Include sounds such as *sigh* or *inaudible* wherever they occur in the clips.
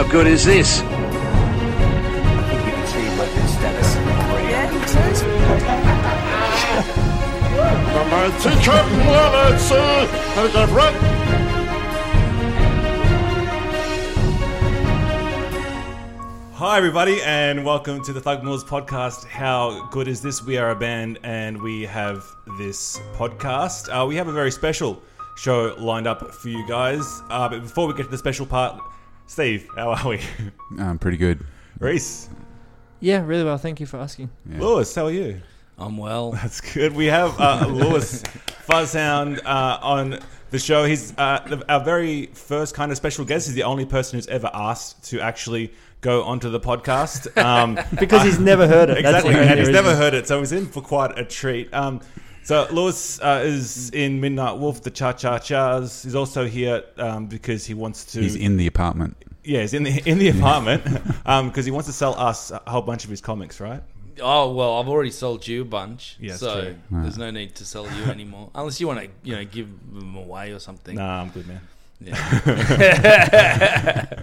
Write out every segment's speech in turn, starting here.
How good is this? Hi, everybody, and welcome to the Thug Mills podcast. How good is this? We are a band, and we have this podcast. Uh, we have a very special show lined up for you guys. Uh, but before we get to the special part, Steve, how are we? I'm *laughs* pretty good. Reese, Yeah, really well. Thank you for asking. Yeah. Lewis, how are you? I'm well. *laughs* That's good. We have uh, Lewis *laughs* Fuzzhound uh, on the show. He's uh, the- our very first kind of special guest. He's the only person who's ever asked to actually go onto the podcast. Um, Because he's never heard it. That's exactly, the only and he's reason. never heard it, so he's in for quite a treat. Um, so Lewis uh, is in Midnight Wolf, the Cha Cha Chas. He's also here um, because he wants to. He's in the apartment. yeah, he's in the in the apartment *laughs* because he wants to sell us a whole bunch of his comics, right? Oh well, I've already sold you a bunch, Yeah, that's so true. there's no need to sell you anymore, *laughs* unless you want to, you know, give them away or something. Nah, I'm good, man. Yeah. *laughs*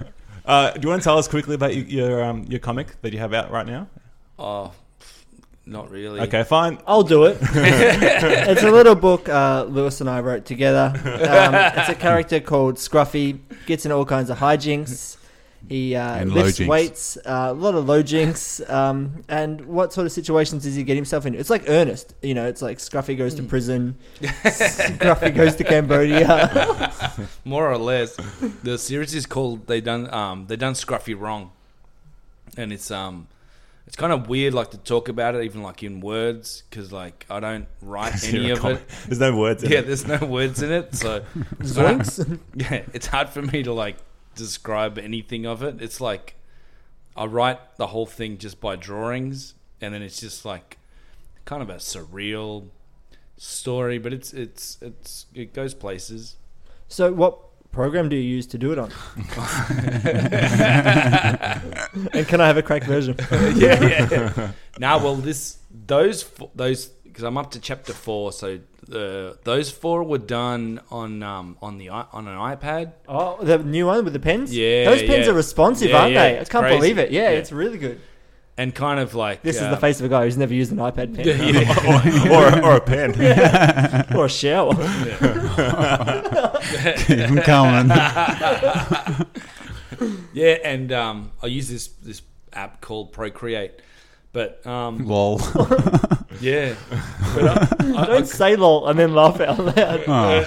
Uh, do you want to tell us quickly about your your, um, your comic that you have out right now? oh, not really. Okay, fine. I'll do it. *laughs* *laughs* it's a little book uh, Lewis and I wrote together. Um, it's a character called Scruffy. Gets in all kinds of hijinks. He uh, And lifts jinks. weights, uh, a lot of low jinks. Um, and what sort of situations does he get himself into? It's like Ernest. You know, it's like Scruffy goes to prison. *laughs* Scruffy goes to Cambodia. More or less, the series is called "They Done Um They Done Scruffy Wrong," and it's um, it's kind of weird like to talk about it, even like in words, because like I don't write any of comic. it. *laughs* There's no words. In it. Yeah, it. there's no words in it, so *laughs* Zoinks. *laughs* yeah, it's hard for me to like describe anything of it. It's like I write the whole thing just by drawings, and then it's just like kind of a surreal story, but it's it's it's it goes places. So, what program do you use to do it on? *laughs* and can I have a crack version? *laughs* yeah, yeah. Now, well, this those those because I'm up to chapter four, so uh, those four were done on um on the on an iPad. Oh, the new one with the pens? Yeah, Those pens yeah. are responsive, Yeah, aren't yeah, they? I can't crazy. believe it. Yeah, Yeah. it's really good. And kind of like This is the face of a guy who's never used an iPad pen. *laughs* Yeah, or, or a pen. *laughs* or a shower. Keep him coming. yeah, and um, I use this this app called Procreate, but um, Lol. *laughs* yeah, but I, I, I, Don't say lol and then laugh out loud. Oh,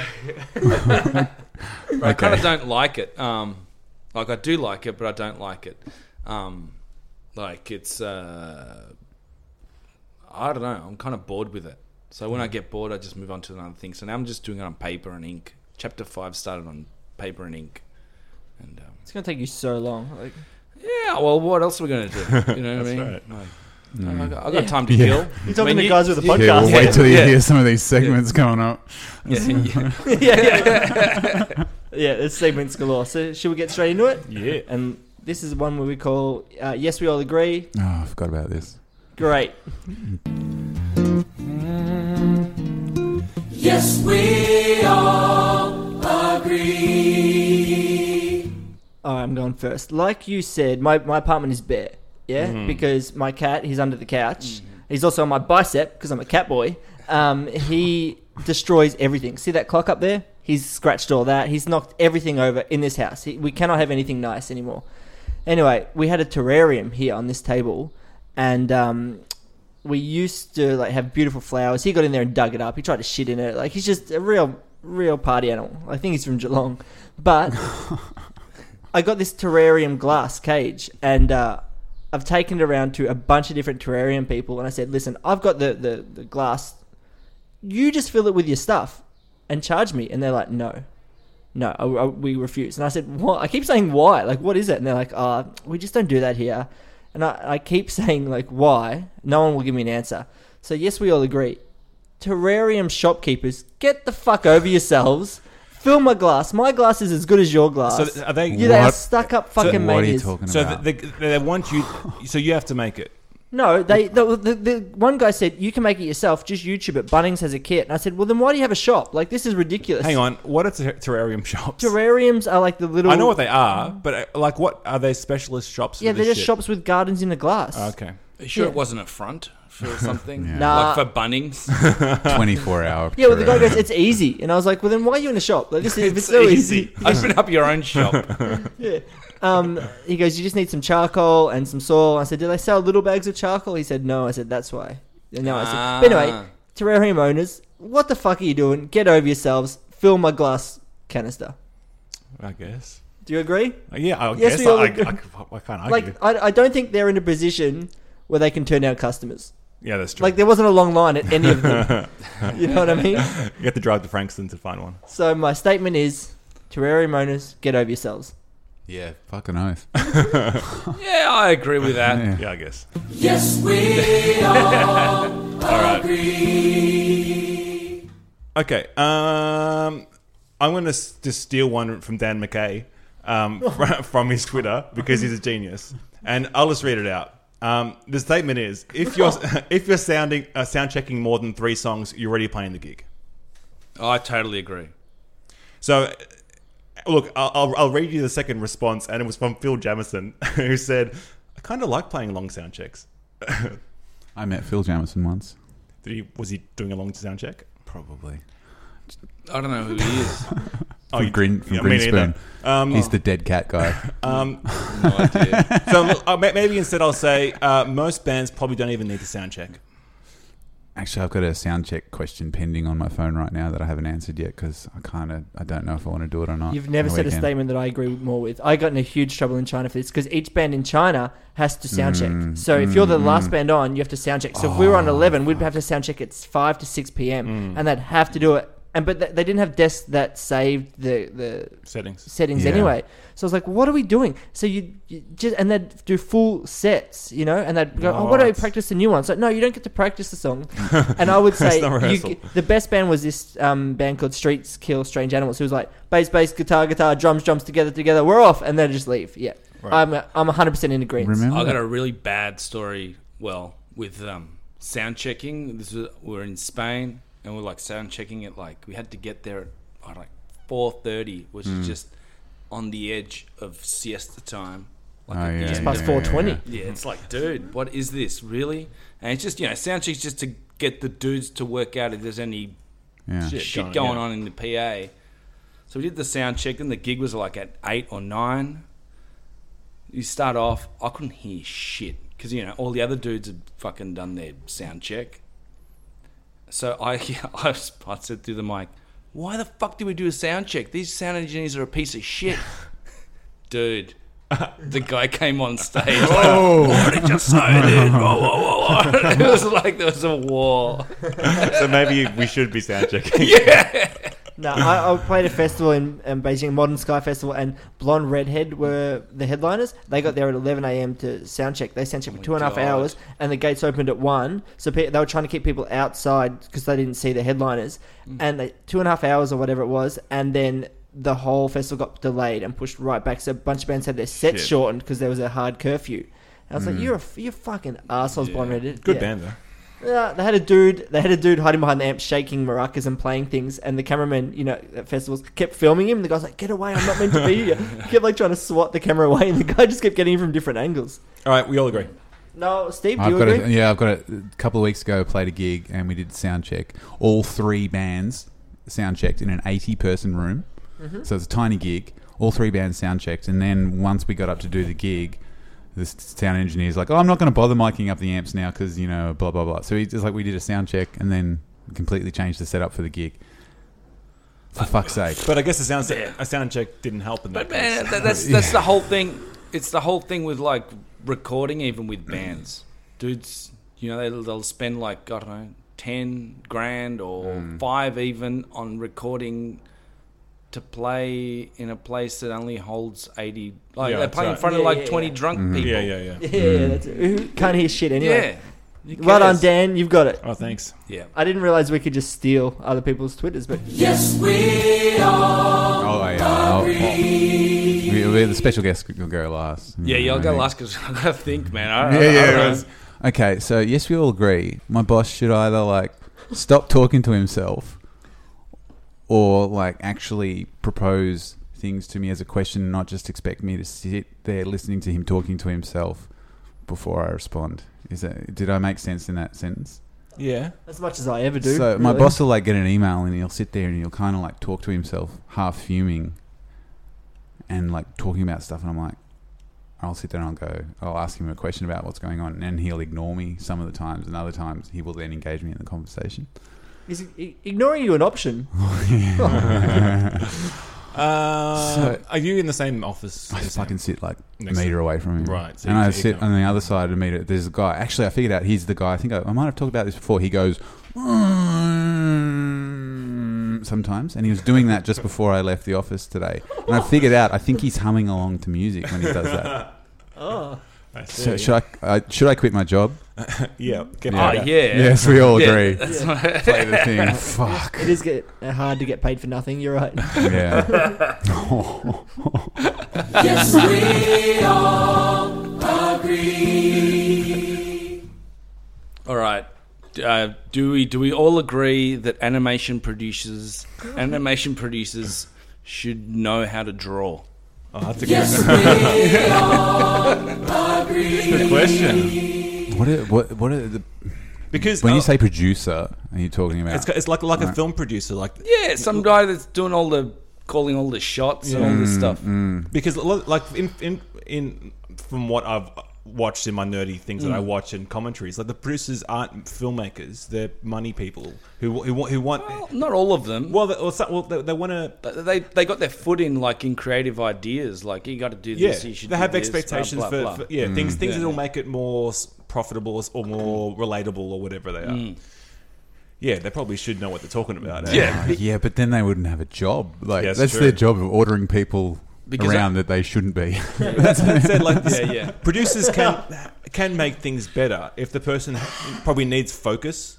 I kind of don't like it. Um, like I do like it, but I don't like it. Um, like it's uh, I don't know. I'm kind of bored with it. So when I get bored, I just move on to another thing. So now I'm just doing it on paper and ink. Chapter five started on paper and ink, and um, It's gonna take you so long. Like, yeah. Well, what else are we gonna do? You know what *laughs* I mean? right. Like, Mm. I got, I got Yeah. time to Yeah. kill. you're talking When to you- guys with a podcast. yeah, we'll wait till you Yeah. hear some of these segments coming up. Yeah, *laughs* *laughs* yeah. yeah, yeah. yeah, it's segments galore. So should we get straight into it? Yeah. And this is one where we call uh, Yes, we all agree. Oh, I forgot about this. Great. *laughs* Yes, we all agree. All right, I'm going first. Like you said, my, my apartment is bare. Yeah, Mm-hmm. because my cat, he's under the couch. He's also on my bicep because I'm a cat boy. Um, he *laughs* destroys everything. See that clock up there? He's scratched all that. He's knocked everything over in this house. He, we cannot have anything nice anymore. Anyway, we had a terrarium here on this table, and um, we used to like have beautiful flowers. He got in there and dug it up. He tried to shit in it. Like he's just a real, real party animal. I think he's from Geelong, but *laughs* I got this terrarium glass cage, and uh, I've taken it around to a bunch of different terrarium people, and I said, "Listen, I've got the the, the glass. You just fill it with your stuff and charge me." And they're like, "No." No, I, I- we refuse. And I said, "What?" I keep saying, "Why?" Like, what is it? And they're like, "Uh, we just don't do that here." And I, I keep *laughs* saying, like, "Why?" No one will give me an answer. So yes, we all agree. Terrarium shopkeepers, get the fuck over yourselves. Fill my glass. My glass is as good as your glass. So are they? yeah, they are stuck up So fucking what are you manias. talking So about? they, they want you. So you have to make it. No, they the, the, the one guy said you can make it yourself. Just YouTube it. Bunnings has a kit, and I said, well, then why do you have a shop? Like this is ridiculous. Hang on, what are ter- terrarium shops? Terrariums are like the little. I know what they are, but uh, like, what are they specialist shops? Yeah, for they're this just shit? shops with gardens in the glass. Okay. Are you sure Yeah. it wasn't a front for *laughs* something? Yeah. Nah. Like for Bunnings? *laughs* 24 hour. Yeah, well, the guy goes, "It's easy," and I was like, "Well, then why are you in a shop? Like this, if it's so *laughs* easy." Open up your own shop. yeah. Um, he goes, "You just need some charcoal and some soil." I said, "Do they sell little bags of charcoal?" He said, "No." I said, "That's why." No, I said, Ah. "But anyway, terrarium owners, what the fuck are you doing? Get over yourselves. Fill my glass canister." I guess. Do you agree? Uh, Yeah, I Yes, guess. we all I, I, agree. I, I can't argue. Like, I, I don't think they're in a position where they can turn down customers. yeah, that's true. Like, there wasn't a long line at any of them. *laughs* you know what I mean? you have to drive to Frankston to find one. So my statement is, terrarium owners, get over yourselves. Yeah, fucking oath. *laughs* yeah, I agree with that. Yeah. Yeah, I guess. Yes, we *laughs* all, all agree. Right. Okay. Um, I'm going to s- just steal one from Dan McKay um, *laughs* fr- from his Twitter because he's a genius, and I'll just read it out. Um, the statement is: if you're if you're sounding uh, sound checking more than three songs, you're already playing the gig. I totally agree. So, look, I'll, I'll, I'll read you the second response, and it was from Phil Jamieson, *laughs* who said, "I kind of like playing long sound checks." *laughs* I met Phil Jamieson once. Did he was he doing a long sound check? Probably. I don't know who he is. *laughs* From, you- Green, from yeah. Grinspoon. Um, He's the dead cat guy. um, No idea. so look, uh, maybe instead I'll say uh, most bands probably don't even need to sound check. Actually, I've got a sound check question pending on my phone right now that I haven't answered yet because I kind of I don't know if I want to do it or not. You've never said a weekend. statement that I agree more with. I got into huge trouble in China for this because each band in China has to sound check. Mm, So if you're the mm, last mm. band on, you have to sound check. So if we were on Oh, 11, we'd have to sound check at 5 to 6 p.m. Mm. and they'd have to do it. And but th- they didn't have desks that saved the the Settings. settings Yeah. anyway. So I was like, what are we doing? So you, you just and they'd do full sets, you know, and they'd go, oh, why don't we What? practice the new one? So no, you don't get to practice the song. *laughs* and I would say not you, rehearsal. g- the best band was this um, band called Streets Kill Strange Animals, who was like bass, bass, guitar, guitar, drums, drums together, together. We're off, and then just leave. Yeah, Right. I'm I'm 100 percent in agreement. Remember I got a really bad story. Well, with um, sound checking, this was we're in Spain and we're like sound checking it. Like we had to get there at I don't four thirty, which Hmm. is just on the edge of siesta time. Like Oh, at the yeah, end. Just past yeah, 420. yeah, Yeah, it's like, dude, what is this really? And it's just you know, sound checks just to get the dudes to work out if there's any Yeah. Shit. shit going, going yeah. on in the PA. So we did the sound check, and the gig was like at eight or nine. You start off, I couldn't hear shit because you know all the other dudes had fucking done their sound check. So I, *laughs* I, I said through the mic, "Why the fuck did we do a sound check? These sound engineers are a piece of shit, *laughs* dude." the guy came on stage. Oh, what did you say, dude? Whoa, whoa, whoa, whoa. *laughs* It was like there was a war. so maybe we should be sound checking. No, I, I played a festival in, in Beijing, Modern Sky Festival, and Blonde Redhead were the headliners. They got there at 11 a.m. to sound check. They sound checked for Oh two and a half God. hours, and the gates opened at one. So pe- they were trying to keep people outside because they didn't see the headliners. Mm. And they, two and a half hours or whatever it was, and then the whole festival got delayed and pushed right back. So a bunch of bands had their sets Shit. shortened because there was a hard curfew. And I was like, "You're a f- you're fucking assholes, Yeah. Blonde Redhead." Good Yeah. band though. Yeah, they had a dude. They had a dude hiding behind the amp, shaking maracas and playing things. And the cameraman, you know, at festivals, kept filming him. The guy's like, "Get away! I'm not meant to be here." *laughs* He kept like trying to swat the camera away, and the guy just kept getting him from different angles. All right, we all agree. No, Steve, do I've you got agree? a, yeah, I've got a, a couple of weeks ago. Played a gig and we did sound check. All three bands sound checked in an eighty-person room, Mm-hmm. so it's a tiny gig. All three bands sound checked, and then once we got up to do the gig, the s- sound engineer's like, "Oh, I'm not going to bother miking up the amps now because you know, blah blah blah." So he just like we did a sound check and then completely changed the setup for the gig. For fuck's sake! But I guess a sound a sound check didn't help in that But man, case. that, that's that's *laughs* the whole thing. It's the whole thing with like recording, even with bands, dudes. You know, they'll, they'll spend like I don't know, ten grand or mm. five even on recording to play in a place that only holds eighty. Like Yeah, they that's play in right. front of like yeah, twenty yeah. drunk Mhm. people. yeah, yeah, yeah. Yeah, yeah, that's it. Who can't hear shit anyway. Yeah. Well done. Dan. You've got it. Oh, thanks. Yeah. I didn't realize we could just steal other people's twitters, but Oh yeah, I'll- we, we, the special guest will go last. Yeah, yeah, I'll I go last because *laughs* I gotta think, man. I, Yeah, I, I yeah. I was, Okay, so yes, we all agree. My boss should either like stop talking to himself, or like actually propose things to me as a question, and not just expect me to sit there listening to him talking to himself before I respond. Is that did I make sense in that sentence? Yeah. As much as I ever do. So my boss will like get an email and he'll sit there and he'll kind of like talk to himself, half fuming, and like talking about stuff. And I'm like, I'll sit there and I'll go, I'll ask him a question about what's going on, and he'll ignore me some of the times, and other times he will then engage me in the conversation. Is ignoring you an option? *laughs* Uh, So- are you in the same office? I as just him? fucking sit like a meter away from him, Right, so and you I can sit ignore on the other side of the meter. There's a guy. Actually, I figured out he's the guy. I think I, I might have talked about this before. He goes. "Mm," Sometimes, and he was doing that just before I left the office today. And I figured out, I think he's humming along to music when he does that. *laughs* I see. So should I uh, should I quit my job? *laughs* yeah. Get Yeah. Oh yeah. Yes, we all Yeah, agree. that's Play the thing. *laughs* Fuck. it is get uh, hard to get paid for nothing. You're right. Yeah. *laughs* Yes we all agree. All right. Uh, do we do we all agree that animation producers animation producers should know how to draw? Oh, that's a good, good question. what? Are, what? What are the? Because When uh, you say producer, are you talking about? it's, it's like like a film producer, like Yeah, some guy that's doing all the calling all the shots and all this stuff. because like in in in from what I've watched in my nerdy things Mm. that I watch and commentaries, like the producers aren't filmmakers; they're money people who who, want- who want. Well, not all of them. Well, they, or some- well, they, they want to. they they got their foot in like in creative ideas. Like you got to do Yeah, this. You should they do have this, expectations blah, for, blah. for yeah things things Yeah. that'll make it more profitable or more relatable or whatever they are. Yeah, they probably should know what they're talking about. eh? Yeah. Yeah, but then they wouldn't have a job. Like Yeah, it's that's true. their job of ordering people Because around I- that they shouldn't be. That's what I said. Like, this- Yeah, yeah. *laughs* producers can can make things better if the person probably needs focus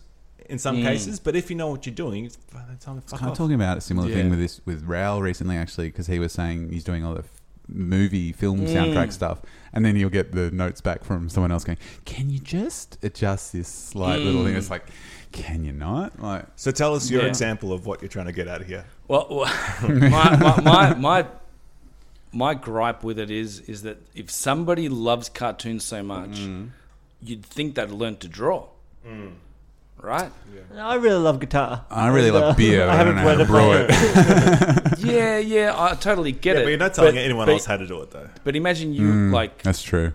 in some Mm. cases. But if you know what you're doing, it's by the time to fuck kind of off. talking about a similar Yeah. thing with this with Raoul recently, actually, because he was saying he's doing all the f- movie film Mm. soundtrack stuff, and then he'll get the notes back from someone else going, "Can you just adjust this slight little thing?" Mm. It's like, can you not? Like, So tell us your Yeah. example of what you're trying to get out of here. Well, well, *laughs* my, my, my, my, my gripe with it is is that if somebody loves cartoons so much, you'd think they'd learn to draw, right? I really love guitar. I really And, uh, love beer. but *laughs* I, don't know how to brew it. *laughs* *laughs* yeah, yeah, I totally get Yeah, it. but you're not telling But- anyone but- else how to do it, though. But imagine you Mm, like that's true.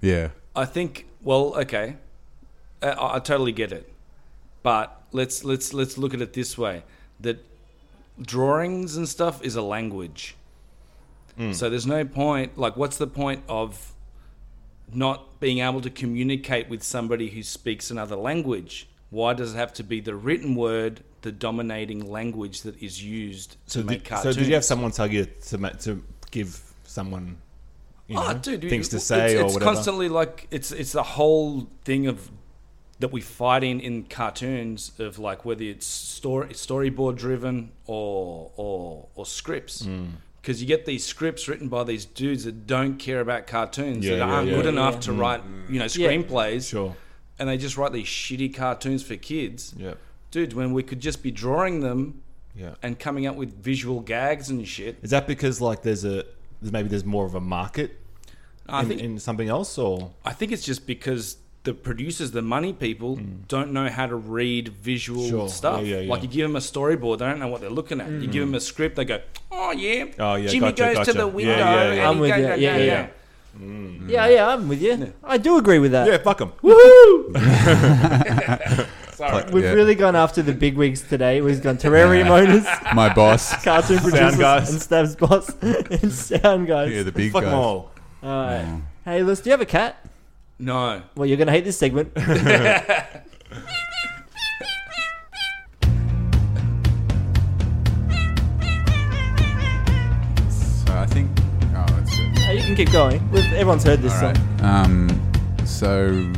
Yeah. I think. Well, okay, I, I I totally get it, but let's let's let's look at it this way: that drawings and stuff is a language. So there's no point. Like, what's the point of not being able to communicate with somebody who speaks another language? Why does it have to be the written word, the dominating language that is used to So make did, so did you have someone tell you to to give someone you know, oh, dude, things to say it's, or it's whatever? constantly like it's it's the whole thing of that we fight in in cartoons of like whether it's story storyboard driven or or or scripts. Hmm. Because you get these scripts written by these dudes that don't care about cartoons, Yeah, that yeah, aren't yeah. good enough Yeah. to write, mm. you know, Yeah. screenplays, Sure. and they just write these shitty cartoons for kids. Yeah. Dude, when we could just be drawing them Yeah. and coming up with visual gags and shit. Is that because like there's a maybe there's more of a market I in, think in something else or I think it's just because the producers, the money people, mm. don't know how to read visual. Sure. stuff. Yeah, yeah, yeah. Like you give them a storyboard, they don't know what they're looking at. You mm. give them a script, they go, "Oh yeah, Oh, yeah, Jimmy gotcha, goes gotcha. to the Yeah, window." yeah, yeah. and I'm with goes, you. "Da, Yeah, yeah. da." Yeah, yeah, I'm with you. I do agree with that. yeah fuck them Like, *laughs* We've yeah. really gone after the big wigs today. We've gone terrarium owners, *laughs* My boss. *laughs* cartoon producers, guys. and Stab's boss, and sound guys. yeah, the big fuck guys. them all All right. Hey, Liz, do you have a cat? No, Well, you're going to hate this segment. *laughs* So I think. Oh, that's good. Hey, you can keep going. We've, everyone's heard this All song. right. Um, so,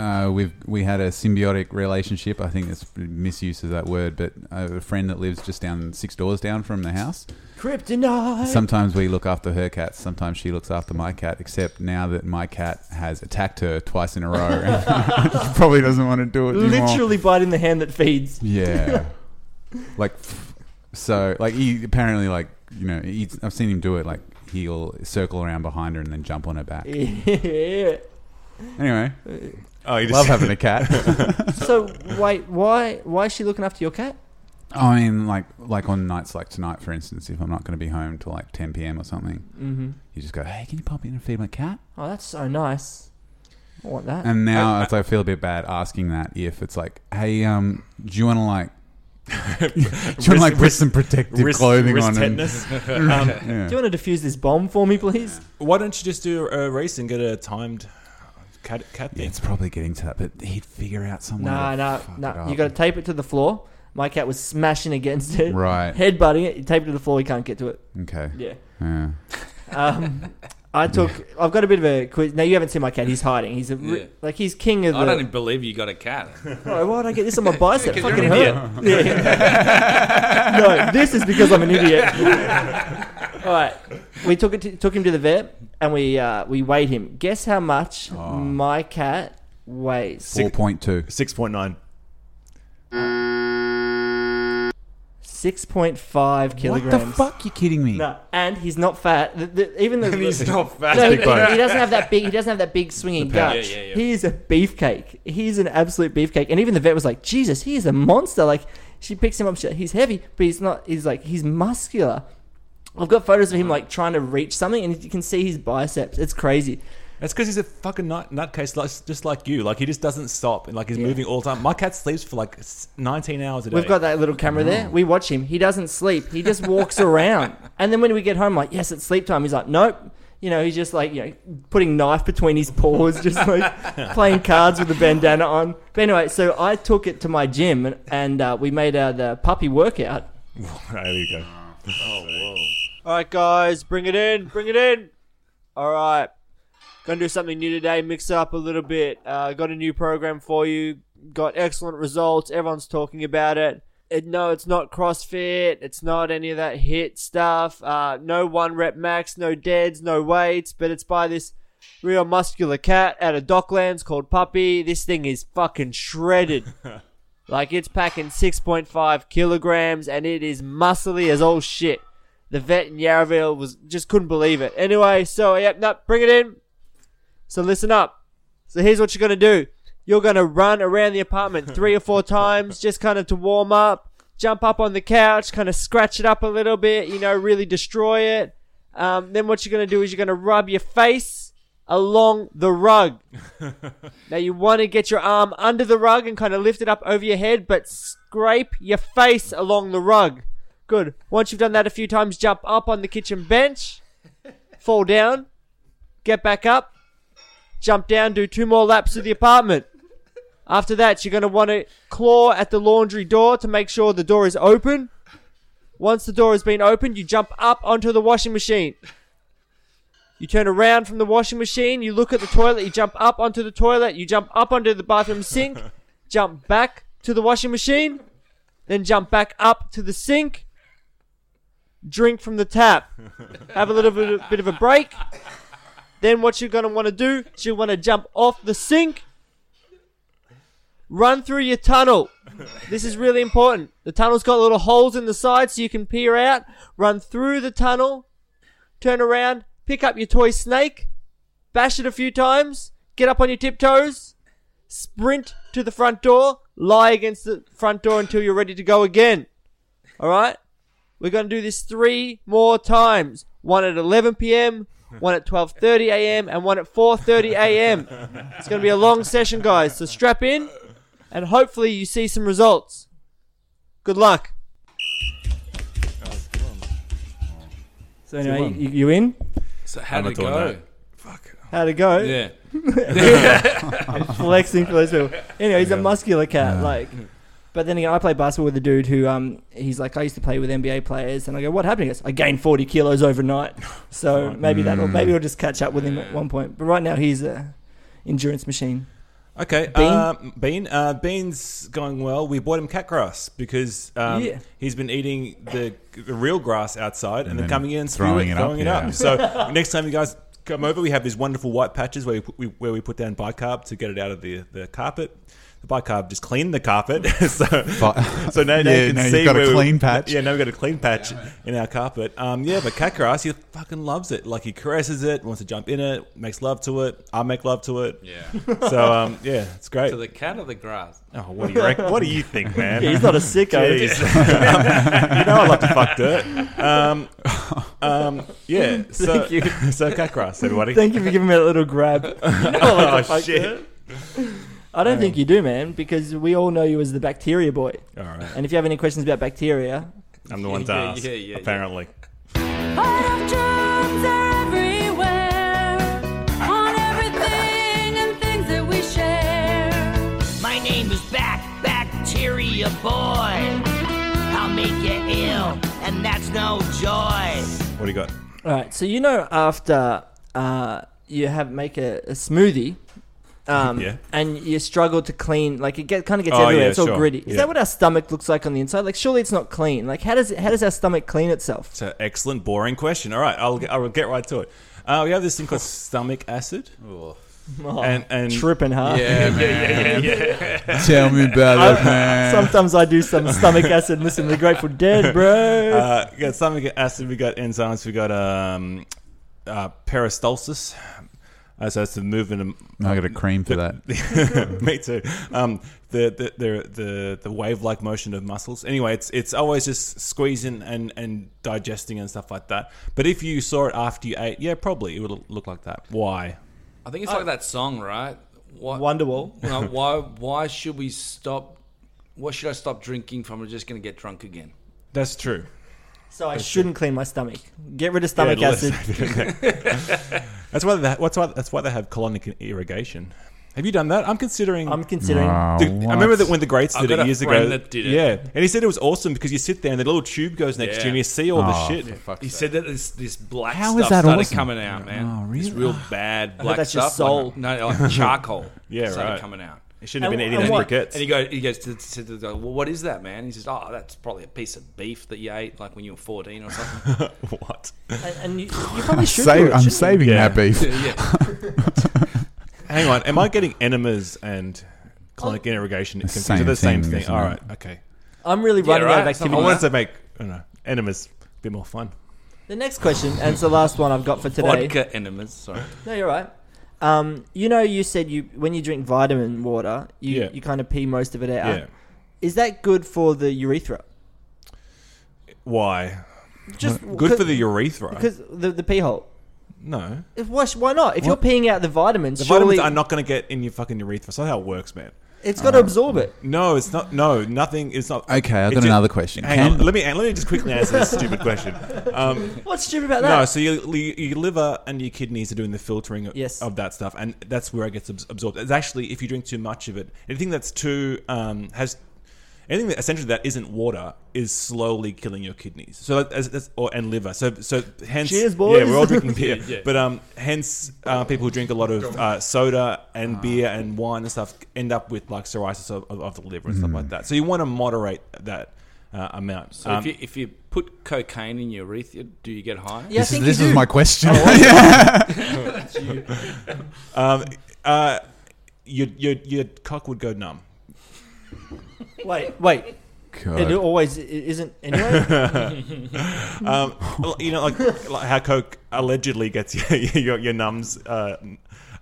uh, we've we had a symbiotic relationship. I think it's misuse of that word, but I have a friend that lives just down six doors down from the house. Kryptonite. Sometimes we look after her cats. Sometimes she looks after my cat. Except now that my cat has attacked her twice in a row, she *laughs* *laughs* probably doesn't want to do it anymore. Literally biting the hand that feeds. Yeah. *laughs* like, so, like, he apparently, like, you know, I've seen him do it. Like, he'll circle around behind her and then jump on her back. Yeah. Anyway, Oh, you just love having a cat. *laughs* So wait, why why is she looking after your cat? I mean, like, like on nights like tonight, for instance, if I'm not going to be home till like 10 p.m. or something, Mm-hmm. you just go, "Hey, can you pop in and feed my cat?" Oh, that's so nice. I want that. And now it's, I feel a bit bad asking that if it's like, "Hey, um, do you want to like, *laughs* *laughs* do you want to like put some protective wrist, clothing wrist on?" And, tetanus. um, yeah. Do you want to defuse this bomb for me, please? why don't you just do a race and get a timed cat cat Yeah, it's probably getting to that, but he'd figure out some way. Nah, to nah, fuck it nah. up. You got to tape it to the floor. My cat was smashing against it, right. headbutting it. You tape it to the floor. He can't get to it. Okay. Yeah. Yeah. Um, I took. I've got a bit of a quiz. Now you haven't seen my cat. He's hiding. He's a re- Yeah. like he's king of the. I don't even believe you got a cat. *laughs* Why would I get this on my *laughs* bicep? Because Fucking you're an hurt. *laughs* Yeah. no, this is because I'm an idiot. All right, we took it to, took him to the vet and we uh, we weighed him. Guess how much Oh. my cat weighs? Four point two. Six point nine. Six point five What kilograms. the fuck? You kidding me? No, and he's not fat. The, the, even the, *laughs* He's not fat. No, he, big bone. he doesn't have that big. He doesn't have that big swinging The pouch. gut. Yeah, yeah, yeah. He is a beefcake. He's an absolute beefcake. And even the vet was like, "Jesus, he is a monster." Like she picks him up. she- He's heavy, but he's not. He's like he's muscular. I've got photos of him like trying to reach something, and you can see his biceps. It's crazy. That's because he's a fucking nut, nutcase, like, just like you. Like he just doesn't stop, and like he's Yeah. moving all the time. My cat sleeps for like s- nineteen hours a day. We've got that little camera there. We watch him. He doesn't sleep. He just walks *laughs* around. And then when we get home, like, yes, it's sleep time. He's like, nope. You know, he's just like, you know, putting knife between his paws, just like *laughs* playing cards with a bandana on. But anyway, so I took it to my gym and, and uh, we made uh, the puppy workout. *laughs* there you go. Oh, whoa. All right, guys, bring it in, bring it in. All right, gonna do something new today. Mix it up a little bit. Uh, got a new program for you. Got excellent results. Everyone's talking about it. it no, it's not CrossFit. It's not any of that hit stuff. Uh, no one rep max, no deads, no weights. But it's by this real muscular cat out of Docklands called Puppy. This thing is fucking shredded. *laughs* Like it's packing 6.5 kilograms and it is muscly as all shit. The vet in Yarraville was just couldn't believe it. Anyway, so yep, no, bring it in. So listen up. So here's what you're gonna do. You're gonna run around the apartment *laughs* three or four times, just kind of to warm up. Jump up on the couch, kind of scratch it up a little bit, you know, really destroy it. Um, then what you're gonna do is you're gonna rub your face along the rug. *laughs* Now you want to get your arm under the rug and kind of lift it up over your head, but scrape your face along the rug. Good. Once you've done that a few times, jump up on the kitchen bench, *laughs* fall down, get back up, jump down, do two more laps of the apartment. After that, you're going to want to claw at the laundry door to make sure the door is open. Once the door has been opened, you jump up onto the washing machine. You turn around from the washing machine, you look at the toilet, you jump up onto the toilet, you jump up onto the bathroom sink, *laughs* jump back to the washing machine, then jump back up to the sink, drink from the tap, have a little bit of, bit of a break. Then what you're going to want to do is you want to jump off the sink, run through your tunnel. This is really important. The tunnel's got little holes in the side so you can peer out. Run through the tunnel, turn around, pick up your toy snake, bash it a few times, get up on your tiptoes, sprint to the front door, lie against the front door until you're ready to go again. Alright? We're going to do this three more times. One at 11 p.m., one at 12:30 a.m., and one at 4:30 a.m. It's going to be a long session, guys. So strap in, and hopefully you see some results. Good luck. So anyway, you, you in? So how I'm did it go? Fuck. How'd it go? Yeah. *laughs* flexing for those people. Anyway, he's a muscular cat. Like, but then again, I play basketball with a dude who um he's like I used to play with NBA players, and I go, what happened? He goes, I gained forty kilos overnight. *laughs* So maybe that, will maybe we'll just catch up with him at one point. But right now, he's a endurance machine. Okay, Bean? Uh, Bean. Uh, Bean's going well. We bought him cat grass because um, Yeah. he's been eating the, the real grass outside and, then then coming in, throwing spewing it throwing up, it yeah. up. So *laughs* next time you guys come over, we have these wonderful white patches where we, put, we where we put down bicarb to get it out of the the carpet. The bicarb just cleaned the carpet, *laughs* so Fi- *laughs* so now, now Yeah, you can now you've see got a where we- clean patch. Yeah, now we've got a clean patch in our carpet. Um, yeah, but cat grass, he fucking loves it. Like he caresses it, wants to jump in it, makes love to it. I make love to it. Yeah. *laughs* So um, yeah, it's great. to the cat or the grass? Oh, what do you reckon? What do you think, man? He's not a sicko. Jeez. you know I love to fuck dirt. Um, um, yeah. So, Thank you. so cat grass, everybody. Thank you for giving me a little grab. oh shit! I don't think you do, man, because we all know you as the bacteria boy. All right, And if you have any questions about bacteria, I'm the *laughs* one to ask. yeah, yeah, yeah. apparently. Part of germs are everywhere, on everything and things that we share. My name is Back Bacteria Boy. I'll make you ill, and that's no joy. What do you got? all right. So you know after uh, you have make a, a smoothie. Um, Yeah. And you struggle to clean, like it get kind of gets Oh, everywhere. yeah, it's all sure. gritty. Is Yeah. that what our stomach looks like on the inside? Like, surely it's not clean. Like, how does it, how does our stomach clean itself? It's an excellent, boring question. All right, I'll get, I'll get right to it. Uh, we have this thing called *laughs* stomach acid, Oh, and and tripping, huh? Yeah, man. *laughs* Tell me about it, *laughs* man. Sometimes I do some stomach acid and listen to the Grateful Dead, bro. uh, we got stomach acid. We got enzymes. We got um, uh, peristalsis. Uh, so it's the movement of I got a cream for that. *laughs* Me too. Um, the, the the the the wave like motion of muscles. Anyway, it's it's always just squeezing and and digesting and stuff like that. But if you saw it after you ate, yeah, probably it would look like that. Why? I think it's like that song, right? Why, Wonderwall. no, why? Why should we stop? Why should I stop drinking if I'm just going to get drunk again? That's true. So I shouldn't clean my stomach. Get rid of stomach Yeah, acid. *laughs* That's why they, what's why that's why they have colonic irrigation. Have you done that? I'm considering. I'm considering. Wow, Dude, I remember that when the greats I've did got it years friend ago. that did it. Yeah, and he said it was awesome because you sit there and the little tube goes next to you and you see all the Oh. shit. He said that this this black How stuff is that started awesome? coming out, man. Oh, really? This real bad black that's your stuff. soul. Like, no, like charcoal. *laughs* Yeah, started right. coming out. You shouldn't have been And- eating and those briquettes. And he goes, he goes to, to the guy, well, what is that, man? He says, oh, that's probably a piece of beef that you ate, like when you were 14 or something. *laughs* what? And, and you, you probably should Save- do it. I'm shouldn't you? saving Yeah. that beef. yeah. *laughs* Hang on, am I getting enemas and oh. colonic irrigation confused? same the same thing, thing? isn't All it? right, okay. I'm really Yeah, running out of right, something I wanted to make I know, enemas a bit more fun. The next question, and it's the last one I've got for today. Vodka enemas, sorry. No, you're right. Um, you know, you said you when you drink vitamin water, you, Yeah. you kind of pee most of it out. Yeah. Is that good for the urethra? Why? Just Good for the urethra. because the the pee hole. no. If, why, why not? If you're peeing out the vitamins, The surely vitamins are not going to get in your fucking urethra. That's not how it works, man. It's got to absorb it. No, it's not. No, nothing. It's not. Okay, I've got just- another question. Hang Can- on. Let me let me just quickly answer this stupid question. Um, *laughs* What's stupid about that? no, so your, your liver and your kidneys are doing the filtering of, Yes. of that stuff, and that's where it gets abs- absorbed. It's actually if you drink too much of it, anything that's too um, has anything that essentially that isn't water is slowly killing your kidneys. So that, as, as, or and liver. So so hence Cheers, boys. Yeah, we're all drinking *laughs* beer, Yeah, yeah. but um, hence uh, people who drink a lot of uh, soda and beer and wine and stuff end up with like cirrhosis of, of, of the liver and stuff like that. So you want to moderate that uh, amount. So Um, if, you, if you put cocaine in your urethra, do you get high? yeah, This, is, this is my question. *laughs* um, uh, your, your your cock would go numb. Wait, wait. God. It always i- isn't anyway. *laughs* Um, you know, like, like how coke allegedly gets *laughs* your your, your numbs, uh,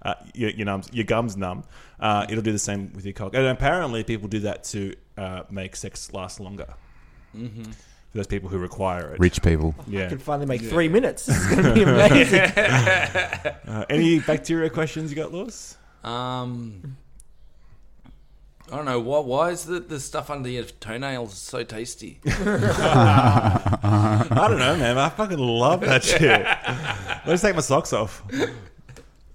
uh, your, your numbs, your gums numb. Uh, it'll do the same with your cock, and apparently people do that to uh, make sex last longer. Mm-hmm. For those people who require it, Rich people. I yeah. can finally make three minutes. It's gonna be *laughs* amazing. Uh, any bacteria questions you got, Lewis? Um, I don't know. Why, why is the, the stuff under your toenails so tasty? *laughs* *laughs* I don't know, man. I fucking love that shit. Let's take my socks off.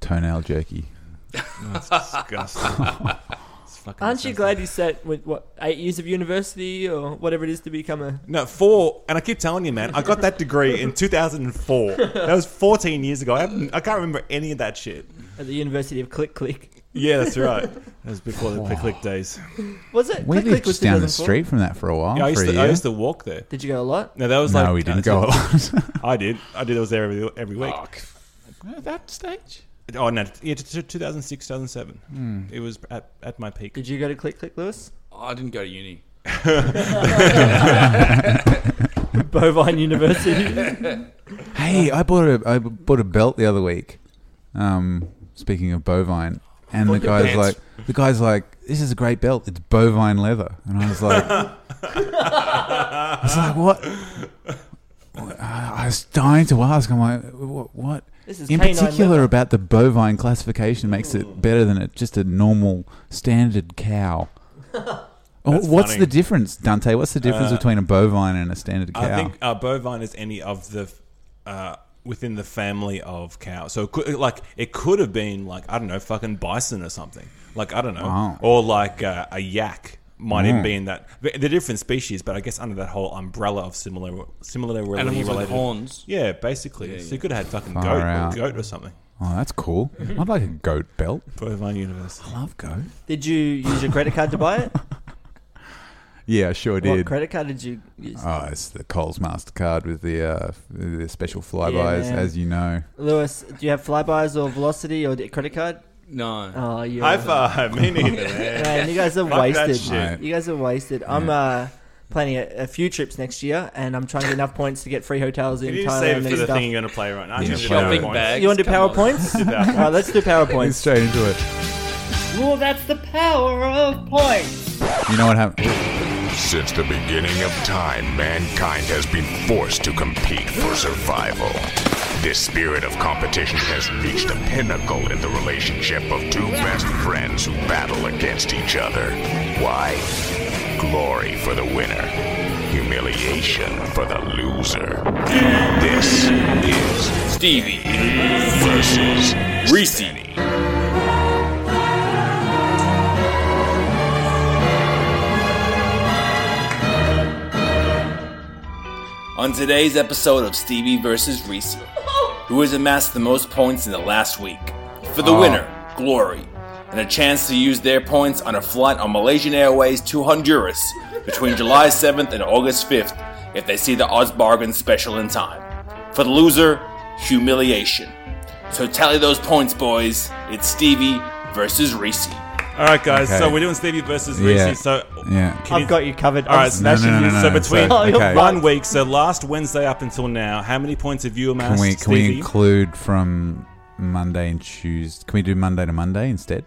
Toenail jerky. That's disgusting. *laughs* It's fucking Aren't you glad you sat with what eight years of university or whatever it is to become a? No, four, and I keep telling you, man, I got that degree in *laughs* 2004. That was 14 years ago. I, haven't, I can't remember any of that shit. At the University of Click Click. Yeah, that's right. That was before the click click days. Was it? We Click Click lived was just down the 2004? street from that for a while. Yeah, I used, for a to, year. I used to walk there. Did you go a lot? No, that was no, like we didn't go a lot. I did. I did. I was there every every week. At that stage? Oh no, yeah, t- t- 2006, 2007. Hmm. It was at, at my peak. Did you go to Click Click, Lewis? Oh, I didn't go to uni. *laughs* *laughs* Bovine University. *laughs* Hey, I bought a I bought a belt the other week. Um, speaking of bovine, and the guy's pants. like, the guy's like, "This is a great belt. It's bovine leather." And I was like, I was like, what? I was dying to ask. I'm like, what? what? This is In particular, leather. about the bovine classification makes it better than a, just a normal standard cow. *laughs* Oh, what's funny. the difference, Dante? What's the difference Uh, between a bovine and a standard cow? I think uh, bovine is any of the uh, within the family of cow. So it could, like it could have been like I don't know, fucking bison or something. Like I don't know, Wow. or like uh, a yak might even Mm. be in that. They're different species, but I guess under that whole umbrella of similar, similarly Animals with related. horns. Yeah, basically. Yeah, so you could have had fucking Far goat out. or goat or something. Oh, that's cool. *laughs* I'd like a goat belt. For my universe. I love goat. Did you use your credit card to buy it? *laughs* Yeah, I sure did. What credit card did you use? Oh, it's the Coles Mastercard with the uh, the special flybys, man. as you know. Lewis, do you have Flybys or Velocity or the credit card? No. Oh, you High five. Me neither, *laughs* man. Man, you guys are Fuck that wasted. shit. You guys are wasted. I'm uh, planning a, a few trips next year, and I'm trying to get enough points to get free hotels in Can you Thailand save it and for the stuff. thing you're going to play right now? Yeah, Just do shopping PowerPoints. bag. You want to do Come on. PowerPoints? *laughs* Do PowerPoints. All right, let's do PowerPoints. straight into it. Well, that's the power of points. You know what happened? Since the beginning of time, mankind has been forced to compete for survival. This spirit of competition has reached a pinnacle in the relationship of two best friends who battle against each other. Why? Glory for the winner, humiliation for the loser. This is Stevie. versus Reese. On today's episode of Stevie vs. Reese, who has amassed the most points in the last week? For the Oh. winner, Glory, and a chance to use their points on a flight on Malaysian Airways to Honduras between July 7th and August 5th if they see the odds bargain special in time. For the loser, humiliation. So tally those points, boys. It's Stevie versus Reese. All right, guys. Okay. So we're doing Stevie versus Yeah. Reese. So Yeah. I've got you covered. All right, I'm No, no, no, you. So between Oh, you're okay. one week, so last Wednesday up until now, how many points have you amassed, Can we can we include from Monday and Tuesday? Can we do Monday to Monday instead?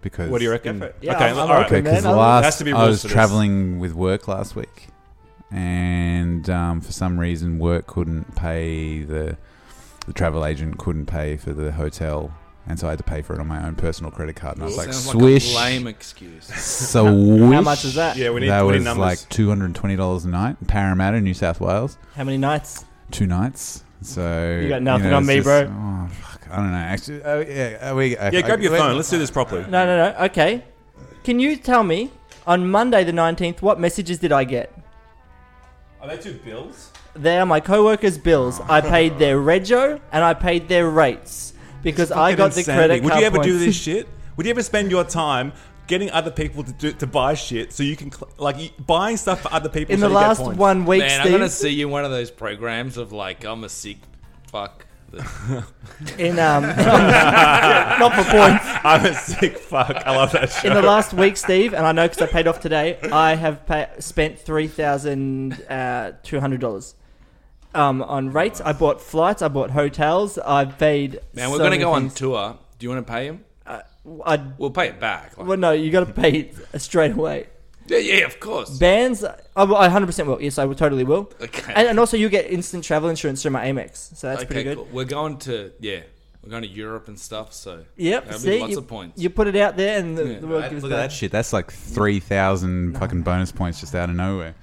Because what do you reckon? Go for it. Yeah, okay, I'm- all I'm right. Okay, because last Has to be I was traveling with work last week, and um, for some reason work couldn't pay the the travel agent couldn't pay for the hotel, and so I had to pay for it on my own personal credit card. And I was like, Sounds swish, like a lame excuse. so *laughs* How much is that? Yeah, we need, that we need was numbers. like two hundred and twenty dollars a night, in Parramatta, New South Wales, How many nights? two nights. So You got nothing know, on it's me, just- bro. Oh, fuck, I don't know. Actually, oh, yeah, are we, yeah, grab your phone. Let's do this properly. No, no, no. Okay. Can you tell me on Monday the 19th what messages did I get? Are they two bills? They are my co-workers' bills. I paid their rego and I paid their rates because I got the credit card. Would you ever do this shit? Would you ever spend your time getting other people to do, to buy shit so you can cl- like you- buying stuff for other people in so the you last points? one week, Man, I'm Steve? gonna see you in one of those programs of like I'm a sick fuck. *laughs* in um, *laughs* not for points. *laughs* I'm a sick fuck. I love that shit. In the last week, Steve, and I know because I paid off today, I have pay, spent three thousand uh, two hundred dollars. Um, on rates, I bought flights, I bought hotels, I paid. Man, we're so gonna many go on things. tour. Do you want to pay him? I, We'll pay it back. Like- well, no, you got to pay it straight away. yeah, yeah, of course. Bands, I, will- I 100% will. Yes, I will, totally will. Okay. And, and also, you get instant travel insurance through my Amex, so that's okay, pretty good. cool. We're going to yeah, we're going to Europe and stuff. So Yep. That'll be see, lots you, of points. you put it out there, and the, Yeah. the world gives Look at that shit. That's like three thousand fucking bonus points just out of nowhere.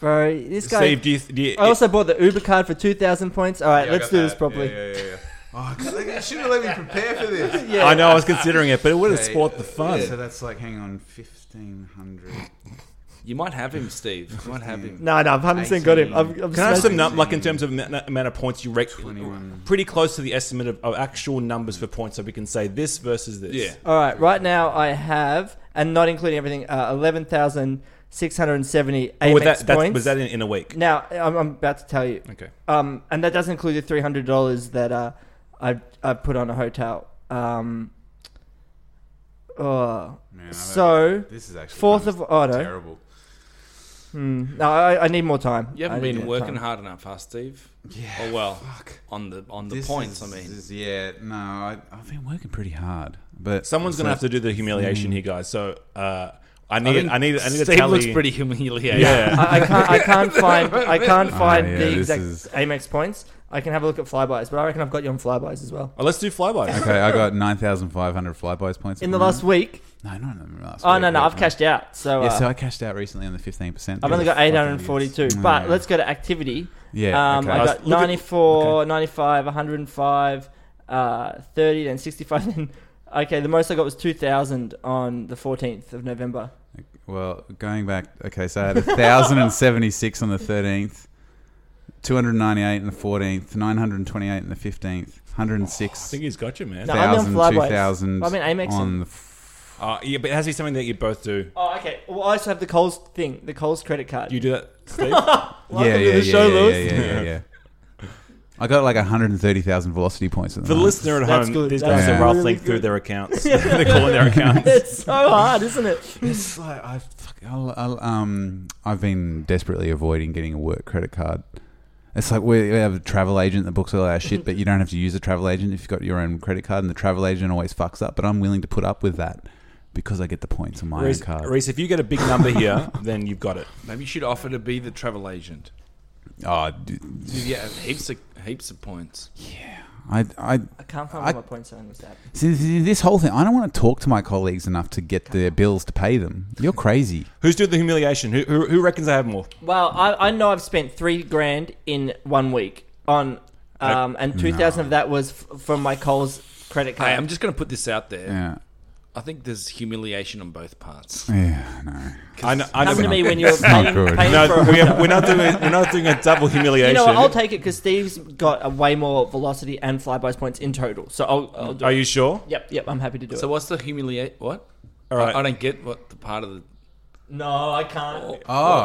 Bro, this guy. Steve, do you, do you, I also bought the Uber card for 2,000 points. All right, Yeah, let's do this properly. Yeah, yeah, yeah, yeah. Oh, you should have let me prepare for this. *laughs* Yeah. I know I was considering it, but it would have Okay, spoilt the fun. So that's like, hang on, fifteen hundred. You might have him, Steve. You might have him. No, no, I haven't seen. got him. I've, I've Can I have some num- like in terms of amount amount of points you reckon? Pretty close to the estimate of, of actual numbers for points, so we can say this versus this. Yeah. All right, right now I have, and not including everything, uh, 11,000. 670 Amex that, points. Was that in, in a week? Now, I'm, I'm, about to tell you. Okay. Um, and that does include the $300 that uh, I, I put on a hotel. Um, oh. Man, so, this is actually 4th of Auto. Terrible. Hmm. No, I, I, need more time. You haven't been working hard enough, huh, Steve? Yeah. Oh well, fuck. on the on the points. Is, I mean, is, yeah. No, I, have been working pretty hard, but someone's gonna have to do the hmm. humiliation mm. here, guys. So, uh, I need, think I need, I need to Steve tally. looks pretty humiliated. Yeah. I, I can't I can't find I *laughs* can't Oh, find yeah, the this exact is- Amex points. I can have a look at Flybuys, but I reckon I've got you on Flybuys as well. Oh, let's do Flybuys. Okay, I got nine thousand five hundred Flybuys points In at the last week. No, not in the last. Oh week, no, no, I've cashed out. So, Yeah, uh, so I cashed out recently on the fifteen percent. I've only got 842. But let's go to activity. Yeah, Um, okay. I Let's got look at- 94, 95, 105, uh, 30, then 65. *laughs* Then, okay, the most I got was 2,000 on the 14th of November. Well, going back, okay, so I had thousand and seventy six on the thirteenth, two hundred ninety eight on the fourteenth, nine hundred twenty eight on the fifteenth, hundred and I think he's got you, man. No, I'm on thousand, Flyways. two thousand I mean, Amex on and- the. F- Uh, yeah, but it has to be something that you both do. Oh, okay. Well, I also have the Coles thing, the Coles credit card. You do that, *laughs* Steve? yeah, yeah, to yeah, show, yeah, yeah, yeah, yeah, yeah. I got like hundred and thirty thousand velocity points. At the For the moment. listener at That's home, good. these That's guys are really rifling good. through their accounts. *laughs* *laughs* They're calling their accounts. *laughs* it's so hard, isn't it? It's like I, fuck, I'll, I'll, um, I've been desperately avoiding getting a work credit card. It's like we we have a travel agent that books all our shit, but you don't have to use a travel agent if you've got your own credit card, and the travel agent always fucks up. But I'm willing to put up with that because I get the points on my Reese, own card. Reese, if you get a big number here, then you've got it. Maybe you should offer to be the travel agent. Oh, d- You get heaps of heaps of points. Yeah. I, I, I can't find I- what my points are on this app. see, see, this whole thing. I don't want to talk to my colleagues enough to get their bills to pay them. You're crazy. Who's doing the humiliation? Who, who, who reckons I have more? Well, I, I know I've spent three grand in one week on, um, and 2,000 of that was f- from my Coles credit card. Hey, I'm just going to put this out there. Yeah, I think there's humiliation on both parts. yeah, no. I know. I know Come to me when you're paying, good. paying No, for a we hotel. have, we're not doing. We're not doing a double humiliation. *laughs* You know what? I'll take it because Steve's got a way more velocity and Flybuys points in total. So I'll, I'll do Are it. you sure? Yep, yep. I'm happy to do it. So it. what's the humiliate? What? All right. I, I don't get what the part of the. No, I can't. Oh,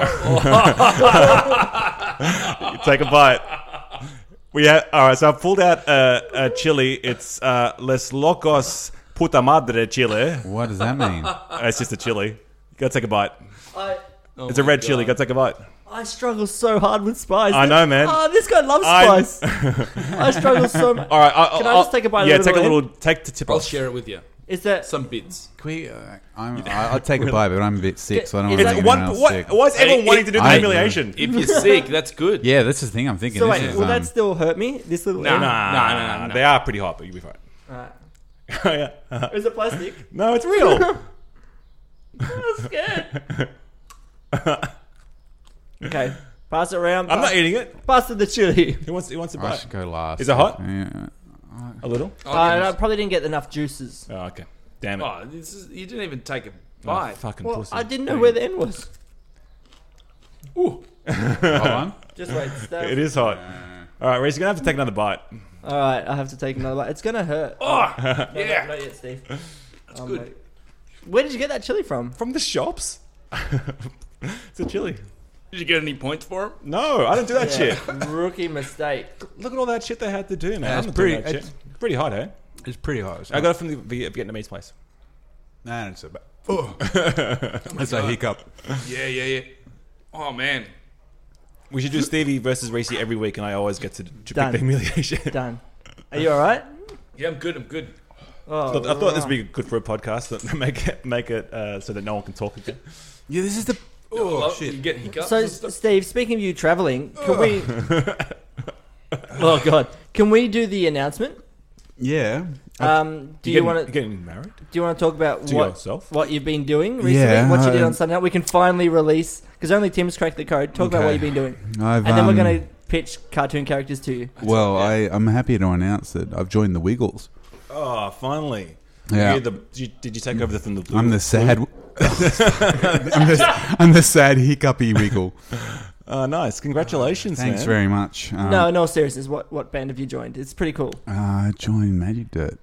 *laughs* Take a bite. We have, all right. So I've pulled out uh, a chili. It's uh, Les Locos Puta Madre chili. what does that mean? *laughs* It's just a chili. You gotta take a bite. I, Oh It's a my red chili. God. Gotta take a bite. I struggle so hard with spice. I know, man. Oh, this guy loves I- spice. *laughs* I struggle so much. All right. I, Can I I'll- just take a bite Yeah, take a little little. Take the tip I'll off. share it with you. Is that Some bits. Can we, uh, I'm, *laughs* I- I'll take a bite, but I'm a bit sick, so I don't want Is to that make One, anyone else what, sick. why is everyone Hey, wanting to do the I- humiliation? If you're sick, that's good. Yeah, that's the thing I'm thinking. so? this Wait, is, will um, that still hurt me? This little Nah. end? Nah, No, no, no, no. They are pretty hot, but you'll be fine. Alright. Yeah. Uh-huh. Is it plastic? *laughs* No, it's real. *laughs* I'm scared. *laughs* okay, pass it around. I'm pass, not eating it. pass it the chili. Who wants? Who wants a I bite? should go last. Is it hot? Yeah. A little. Oh, Uh, I probably didn't get enough juices. Oh, okay. Damn it. oh, this is, you didn't even take a Oh, bite. fucking Well, pussy. I didn't know where the end was. Ooh. Hold on. Just wait. Stay. It is hot. All right, Reese, you're gonna have to take another bite. All right, I have to take another bite. It's gonna hurt. Oh, *laughs* No, no, yeah. not yet, Steve. That's good. Where did you get that chili from? From the shops. *laughs* it's a chili. Did you get any points for him? No, I don't do that shit. *laughs* Rookie mistake. Look at all that shit they had to do, man. Yeah, I'm it's not doing pretty- that shit. Pretty hot, eh? It's pretty hot. I got it from the Viet- Vietnamese place. Nah, it's a bit. Oh. That's a hiccup. Yeah, yeah, yeah. Oh man. We should do Stevie versus Reese every week, and I always get to, to pick Done. the humiliation. *laughs* Done. Are you all right? Yeah, I'm good. I'm good. Oh, I thought this would be good for a podcast that *laughs* make it make it uh, so that no one can talk again. Yeah, this is the. Oh, shit. You get hiccups. So, and stuff? Steve, speaking of you traveling, can we? *laughs* oh God, can we do the announcement? Yeah. Um, do you, getting, want to? getting married Do you want to talk about to what yourself? what you've been doing recently? Yeah, what you did I- on Sunday night? We can finally release because only Tim's cracked the code. Talk about what you've been doing, I've, and then we're um, gonna pitch cartoon characters to you. Well, I, I'm happy to announce that I've joined the Wiggles. Oh, finally! Yeah. You're the, did, you, did you take over the from the blue? I'm the sad. *laughs* I'm, the, I'm the sad hiccupy wiggle. Oh, nice. Congratulations, Thanks man. very much. Um, no, no seriousness. What what band have you joined? It's pretty cool. Uh, join Magic Dirt.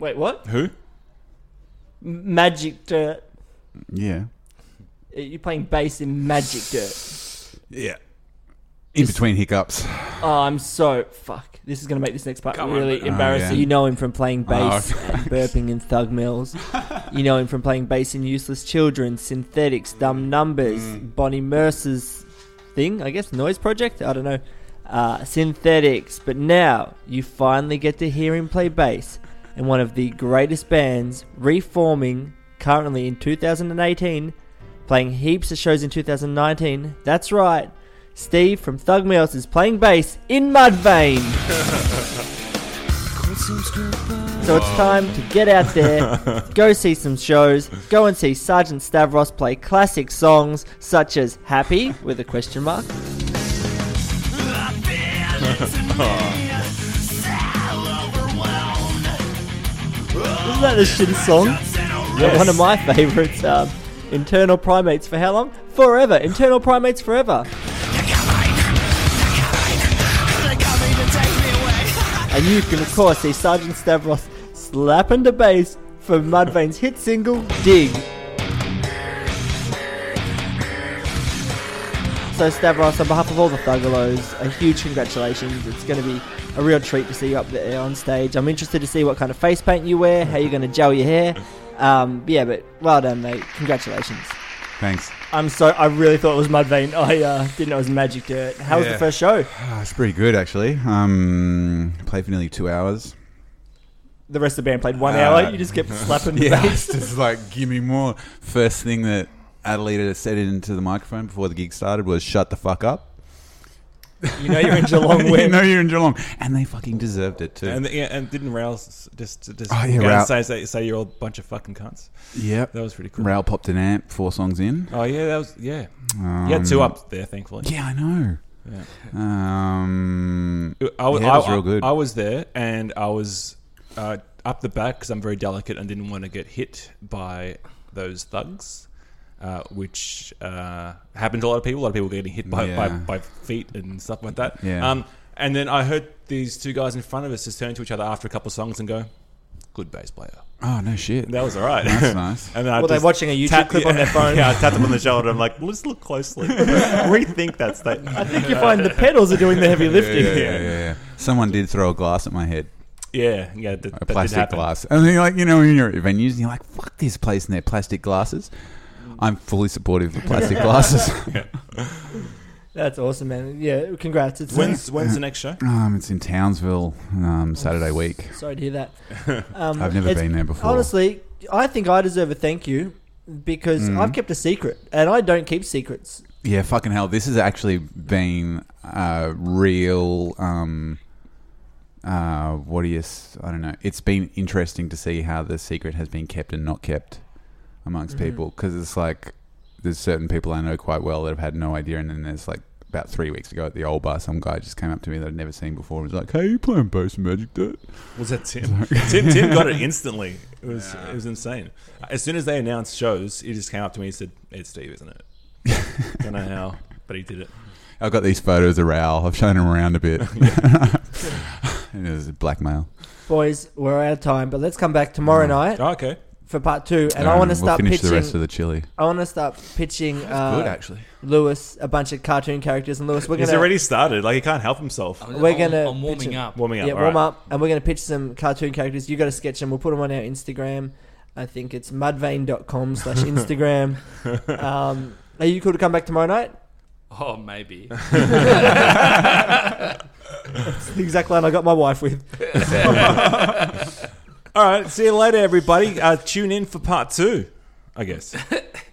Wait, what? Who? M- Magic Dirt. Yeah. You're playing bass in Magic Dirt. Yeah. In between hiccups. Oh, I'm so fuck. This is gonna make this next part Come on, really man. embarrassing. Oh, yeah. You know him from playing bass Oh. and burping in Thug Mills. *laughs* you know him from playing bass in Useless Children, Synthetics, Dumb Numbers, Mm. Bonnie Mercer's thing, I guess, Noise Project. I don't know. Uh, synthetics, but now you finally get to hear him play bass in one of the greatest bands reforming currently in 2018, playing heaps of shows in 2019. That's right. Steve from Thug Mills is playing bass in Mudvayne. *laughs* so it's time to get out there, *laughs* go see some shows, go and see Sergeant Stavros play classic songs such as Happy with a question mark. *laughs* Isn't that a shitty song? Yes. One of my favourites. Um, Internal Primates for how long? Forever. Internal Primates forever. And you can, of course, see Sergeant Stavros slapping the bass for Mudvayne's hit single, Dig. So, Stavros, on behalf of all the Thuggalos, a huge congratulations. It's going to be a real treat to see you up there on stage. I'm interested to see what kind of face paint you wear, how you're going to gel your hair. Um, yeah, but well done, mate. Congratulations. Thanks. I'm so. I really thought it was Mudvayne. I uh, didn't know it was Magic Dirt. How was Yeah. the first show? Oh, it's pretty good, actually. Um, played for nearly two hours. The rest of the band played one Uh, hour. You just kept slapping *laughs* the Yeah, bass. it's just like, give me more. First thing that Adalita said into the microphone before the gig started was, shut the fuck up. You know you're in Geelong *laughs* you know you're in Geelong. And they fucking deserved it, too. And yeah, and didn't s- just just Oh, yeah, Raoul- say, say say you're all a bunch of fucking cunts? Yeah, That was pretty cool. Raoul popped an amp four songs in. Oh yeah, that was yeah. Um, You had two up there, thankfully. Yeah, I know. Yeah. Um, I was, Yeah, it was I, real good. I was there, and I was uh, up the back because I'm very delicate and didn't want to get hit by those thugs, uh, which uh, happened to a lot of people. A lot of people getting hit by, by, Yeah. by feet and stuff like that. Yeah. Um, and then I heard these two guys in front of us just turn to each other after a couple of songs and go, "Good bass player." oh, no shit. That was all right. That's *laughs* nice. and then I Were they just watching a YouTube tap- clip on their *laughs* phone? Yeah, I tapped them on the shoulder. I'm like, let's look closely. *laughs* Rethink that statement. I think you find the pedals are doing the heavy lifting. yeah, yeah, yeah, yeah. Someone did throw a glass at my head, Yeah, yeah, that, that a did plastic happen. glass. And then you're like, you know, when you're at venues, and you're like, fuck this place and their plastic glasses. I'm fully supportive of plastic *laughs* glasses. That's awesome, man. Yeah, congrats. It's When's when's the next show? um, it's in Townsville, um, Saturday week. sorry to hear that. *laughs* Um, I've never it's- been there before. Honestly, I think I deserve a thank you because Mm. I've kept a secret, and I don't keep secrets. Yeah, fucking hell. This has actually been a real. Um, uh, what do you. s- I don't know. It's been interesting to see how the secret has been kept and not kept amongst Mhm. people because it's like there's certain people I know quite well that have had no idea, and then there's like about three weeks ago at the old bar, some guy just came up to me that I'd never seen before. and was like, "Hey, you playing bass Magic Dirt?" Was that Tim? *laughs* Tim, Tim got it *laughs* instantly. It was it was insane. As soon as they announced shows, he just came up to me and said, "It's Steve, isn't it?" *laughs* Don't know how, but he did it. I've got these photos of Raoul. I've shown him around a bit. and it was blackmail. Boys, we're out of time, but let's come back tomorrow night Oh, okay. For part two, and I Um, want to we'll start finish pitching. the rest of the chili. I want to start pitching uh, Good, actually. Lewis a bunch of cartoon characters, and Lewis, we're He's gonna already started. Like he can't help himself. I'm, We're I'm- gonna I'm pitch warming it. up. Warming up. yeah all warm right. up, and we're gonna pitch some cartoon characters. You got to sketch them. We'll put them on our Instagram. I think it's mudvayne.com slash *laughs* Instagram. um, are you cool to come back tomorrow night? Oh, maybe. *laughs* *laughs* It's the exact line I got my wife with. All right. See you later, everybody. Uh, tune in for part two. I guess. *laughs*